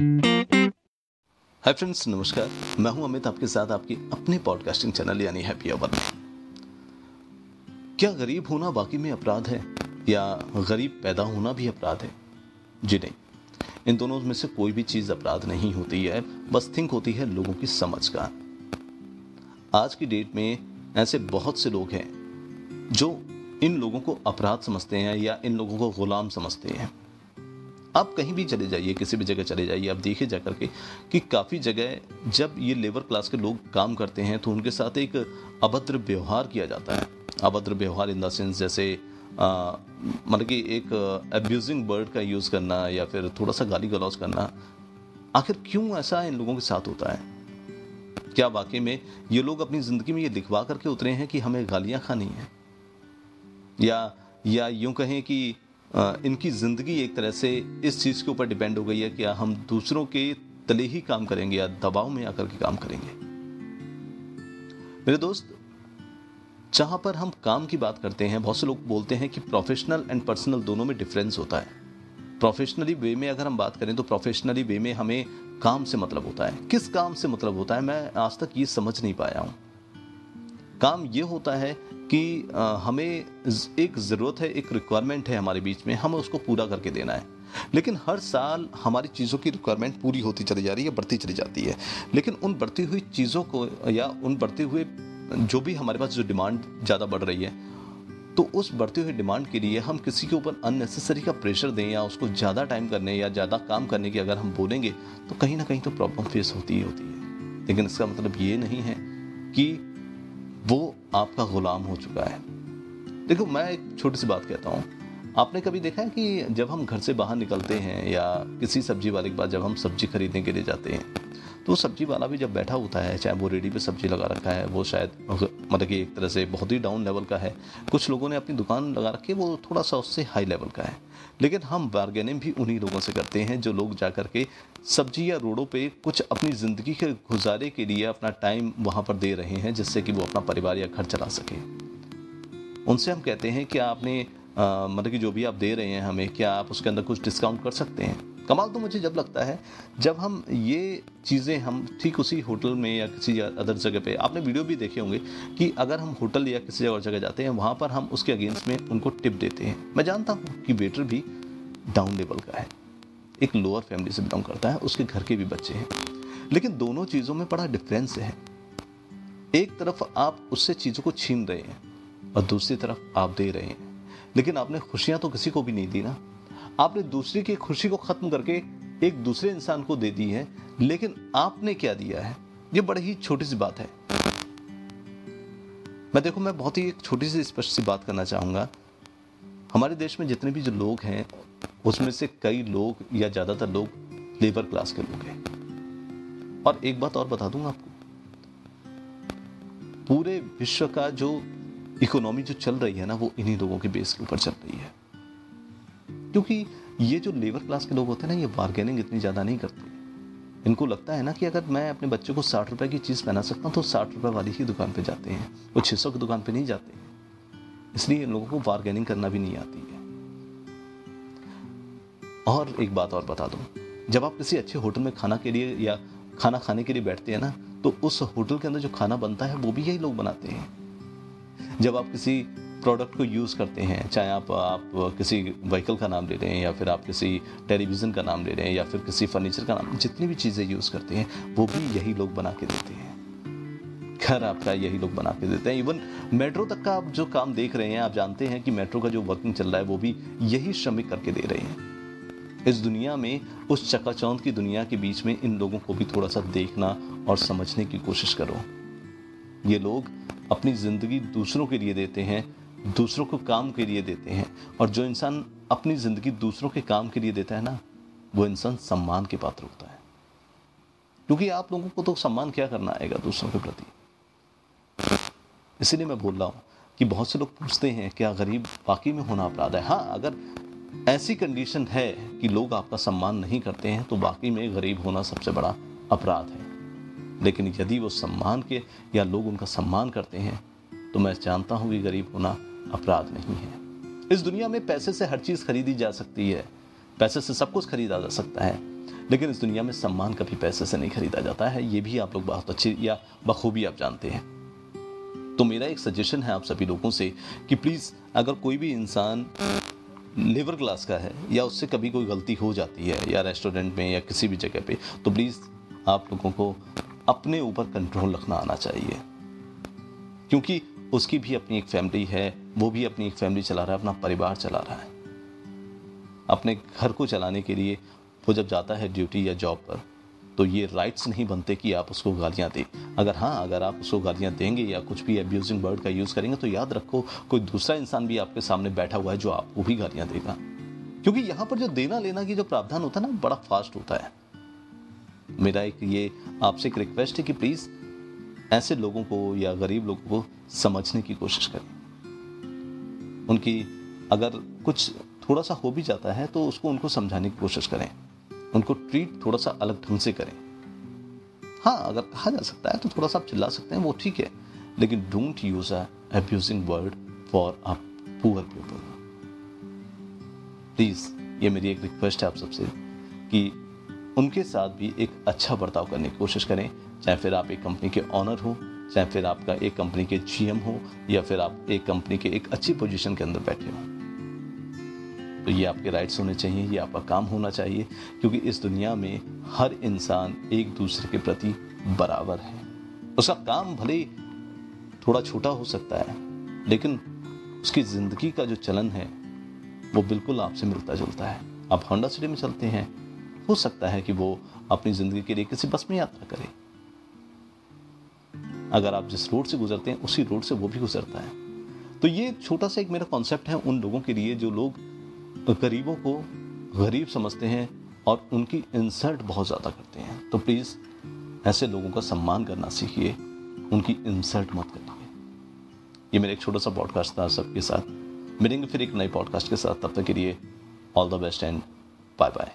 Hi friends नमस्कार। मैं हूँ अमित, आपके साथ आपकी अपने पॉडकास्टिंग चैनल यानी हैप्पी अवर क्या गरीब होना वाकई में अपराध है? या गरीब पैदा होना भी अपराध है? जी नहीं। इन दोनों में से कोई भी चीज़ अपराध नहीं होती है, बस थिंक होती है लोगों की समझ का। आज की डेट में ऐसे बहुत से लोग हैं, जो इन लोगों को अपराध समझते हैं या इन लोगों को गुलाम समझते हैं। आप कहीं भी चले जाइए, किसी भी जगह चले जाइए, आप देखिए जा करके कि काफ़ी जगह जब ये लेबर क्लास के लोग काम करते हैं तो उनके साथ एक अभद्र व्यवहार किया जाता है। अभद्र व्यवहार इन द सेंस जैसे मतलब कि एक एब्यूजिंग वर्ड का यूज़ करना या फिर थोड़ा सा गाली गलौज करना। आखिर क्यों ऐसा इन लोगों के साथ होता है? क्या वाकई में ये लोग अपनी ज़िंदगी में ये दिखवा करके उतरे हैं कि हमें गालियाँ खानी हैं? या या यूँ कहें कि इनकी ज़िंदगी एक तरह से इस चीज़ के ऊपर डिपेंड हो गई है कि हम दूसरों के तले ही काम करेंगे या दबाव में आकर के काम करेंगे। मेरे दोस्त, जहाँ पर हम काम की बात करते हैं, बहुत से लोग बोलते हैं कि प्रोफेशनल एंड पर्सनल दोनों में डिफरेंस होता है। प्रोफेशनली वे में अगर हम बात करें तो प्रोफेशनली वे में हमें काम से मतलब होता है। किस काम से मतलब होता है, मैं आज तक ये समझ नहीं पाया हूँ। काम ये होता है कि हमें एक ज़रूरत है, एक रिक्वायरमेंट है हमारे बीच में, हमें उसको पूरा करके देना है। लेकिन हर साल हमारी चीज़ों की रिक्वायरमेंट पूरी होती चली जा रही है, बढ़ती चली जाती है। लेकिन उन बढ़ती हुई चीज़ों को, या उन बढ़ते हुए, जो भी हमारे पास जो डिमांड ज़्यादा बढ़ रही है तो उस बढ़ती हुई डिमांड के लिए हम किसी के ऊपर अननेसेसरी का प्रेशर दें, या उसको ज़्यादा टाइम करने, या ज़्यादा काम करने की अगर हम बोलेंगे तो कहीं ना कहीं तो प्रॉब्लम फेस होती ही होती है। लेकिन इसका मतलब ये नहीं है कि वो आपका गुलाम हो चुका है। देखो, मैं एक छोटी सी बात कहता हूँ। आपने कभी देखा है कि जब हम घर से बाहर निकलते हैं या किसी सब्ज़ी वाले के बाद जब हम सब्ज़ी खरीदने के लिए जाते हैं तो सब्ज़ी वाला भी जब बैठा होता है, चाहे वो रेडी पे सब्ज़ी लगा रखा है, वो शायद मतलब कि एक तरह से बहुत ही डाउन लेवल का है। कुछ लोगों ने अपनी दुकान लगा रखी है, वो थोड़ा सा उससे हाई लेवल का है। लेकिन हम बार्गेनिंग भी उन्हीं लोगों से करते हैं जो लोग जा कर के सब्ज़ी या रोडों पे कुछ अपनी ज़िंदगी के गुजारे के लिए अपना टाइम वहाँ पर दे रहे हैं, जिससे कि वो अपना परिवार या घर चला सके। उनसे हम कहते हैं कि आपने मतलब कि जो भी आप दे रहे हैं हमें, क्या आप उसके अंदर कुछ डिस्काउंट कर सकते हैं? कमाल तो मुझे जब लगता है, जब हम ये चीज़ें हम ठीक उसी होटल में या किसी अदर जगह पे, आपने वीडियो भी देखे होंगे कि अगर हम होटल या किसी और जगह जाते हैं, वहाँ पर हम उसके अगेंस्ट में उनको टिप देते हैं। मैं जानता हूँ कि वेटर भी डाउन लेवल का है। एक लोअर फैमिली से बिलोंग करता है, उसके घर के भी बच्चे हैं। लेकिन दोनों चीज़ों में बड़ा डिफरेंस है। एक तरफ़ आप उससे चीज़ों को छीन रहे हैं और दूसरी तरफ़ आप दे रहे हैं। लेकिन आपने खुशियाँ तो किसी को भी नहीं दी ना। आपने दूसरे की खुशी को खत्म करके एक दूसरे इंसान को दे दी है, लेकिन आपने क्या दिया है? ये बड़ी ही छोटी सी बात है। मैं देखो, मैं बहुत ही एक छोटी सी स्पष्ट सी बात करना चाहूँगा। हमारे देश में जितने भी जो लोग हैं, उसमें से कई लोग या ज़्यादातर लोग लेबर क्लास के लोग हैं। और एक बात और बता दूँगा आपको। पूरे विश्व का जो इकोनॉमी जो चल रही है ना, वो इन्हीं लोगों के बेस के ऊपर चल रही है। क्योंकि ये जो लेबर क्लास के लोग होते हैं ना, ये बार्गेनिंग इतनी ज़्यादा नहीं करते। इनको लगता है ना कि अगर मैं अपने बच्चे को साठ रुपए की चीज़ पहना सकता हूँ तो साठ रुपए वाली ही दुकान पे जाते हैं वो छः सौ की दुकान पे नहीं जाते इसलिए इन लोगों को बार्गेनिंग करना भी नहीं आती है। और एक बात और बता दूँ, जब आप किसी अच्छे होटल में खाना के लिए या खाना खाने के लिए बैठते हैं ना तो उस होटल के अंदर जो खाना बनता है, वो भी यही लोग बनाते हैं। जब आप किसी प्रोडक्ट को यूज़ करते हैं, चाहे आप आप किसी व्हीकल का नाम ले रहे हैं या फिर आप किसी टेलीविज़न का नाम ले रहे हैं या फिर किसी फर्नीचर का नाम, जितनी भी चीज़ें यूज़ करते हैं, वो भी यही लोग बना के देते हैं। घर आपका यही लोग बना के देते हैं। इवन मेट्रो तक का आप जो काम देख रहे हैं, आप जानते हैं कि मेट्रो का जो वर्किंग चल रहा है, वो भी यही श्रमिक करके दे रहे हैं। इस दुनिया में, उस चकाचौंध की दुनिया के बीच में इन लोगों को भी थोड़ा सा देखना और समझने की कोशिश करो। ये लोग अपनी ज़िंदगी दूसरों के लिए देते हैं दूसरों को काम के लिए देते हैं और जो इंसान अपनी ज़िंदगी दूसरों के काम के लिए देता है ना, वो इंसान सम्मान के पात्र होता है। क्योंकि आप लोगों को तो सम्मान क्या करना आएगा दूसरों के प्रति? इसीलिए मैं बोल रहा हूँ कि बहुत से लोग पूछते हैं, क्या गरीब वाकई में होना अपराध है? हाँ अगर ऐसी कंडीशन है कि लोग आपका सम्मान नहीं करते हैं तो वाकई में गरीब होना सबसे बड़ा अपराध है। लेकिन यदि वो सम्मान के या लोग उनका सम्मान करते हैं तो मैं जानता हूँ कि गरीब होना अपराध नहीं है। इस दुनिया में पैसे से हर चीज़ खरीदी जा सकती है। पैसे से सब कुछ खरीदा जा सकता है। लेकिन इस दुनिया में सम्मान कभी पैसे से नहीं खरीदा जाता है। ये भी आप लोग बहुत अच्छे या बखूबी आप जानते हैं। तो मेरा एक सजेशन है आप सभी लोगों से कि प्लीज़ अगर कोई भी इंसान लेबर क्लास का है या उससे कभी कोई गलती हो जाती है या रेस्टोरेंट में या किसी भी जगह पे तो प्लीज़ आप लोगों को अपने ऊपर कंट्रोल रखना आना चाहिए। क्योंकि उसकी भी अपनी एक फैमिली है, वो भी अपनी एक फैमिली चला रहा है, अपना परिवार चला रहा है। अपने घर को चलाने के लिए वो जब जाता है ड्यूटी या जॉब पर तो ये राइट्स नहीं बनते कि आप उसको गालियाँ दें। अगर हाँ अगर आप उसको गालियाँ देंगे या कुछ भी एब्यूजिंग वर्ड का यूज़ करेंगे तो याद रखो, कोई दूसरा इंसान भी आपके सामने बैठा हुआ है जो आपको भी गालियाँ देगा। क्योंकि यहाँ पर जो देना लेना की जो प्रावधान होता है ना, बड़ा फास्ट होता है। मेरा एक ये आपसे एक रिक्वेस्ट है कि प्लीज़ ऐसे लोगों को या गरीब लोगों को समझने की कोशिश करें। उनकी अगर कुछ थोड़ा सा हो भी जाता है तो उसको उनको समझाने की कोशिश करें। उनको ट्रीट थोड़ा सा अलग ढंग से करें। हाँ अगर कहा जा सकता है तो थोड़ा सा आप चिल्ला सकते हैं, वो ठीक है। लेकिन don't use a abusing word for a poor people please ये मेरी एक रिक्वेस्ट है आप सबसे कि उनके साथ भी एक अच्छा बर्ताव करने की कोशिश करें। चाहे फिर आप एक कंपनी के ऑनर हो, चाहे फिर आपका एक कंपनी के जीएम हो, या फिर आप एक कंपनी के एक अच्छी पोजीशन के अंदर बैठे हो। तो ये आपके राइट्स होने चाहिए, ये आपका काम होना चाहिए, क्योंकि इस दुनिया में हर इंसान एक दूसरे के प्रति बराबर है। उसका काम भले थोड़ा छोटा हो सकता है, लेकिन उसकी ज़िंदगी का जो चलन है, वो बिल्कुल आपसे मिलता जुलता है। आप होंडा सिटी में चलते हैं हो सकता है कि वो अपनी ज़िंदगी के लिए किसी बस में यात्रा करे। अगर आप जिस रोड से गुजरते हैं, उसी रोड से वो भी गुजरता है। तो ये छोटा सा एक मेरा कॉन्सेप्ट है उन लोगों के लिए जो लोग गरीबों को गरीब समझते हैं और उनकी इंसल्ट बहुत ज़्यादा करते हैं। तो प्लीज़ ऐसे लोगों का सम्मान करना सीखिए। उनकी इंसल्ट मत करिए ये मेरा एक छोटा सा पॉडकास्ट था सबके साथ। मिलेंगे फिर एक नए पॉडकास्ट के साथ। तब तक के लिए all the best and bye bye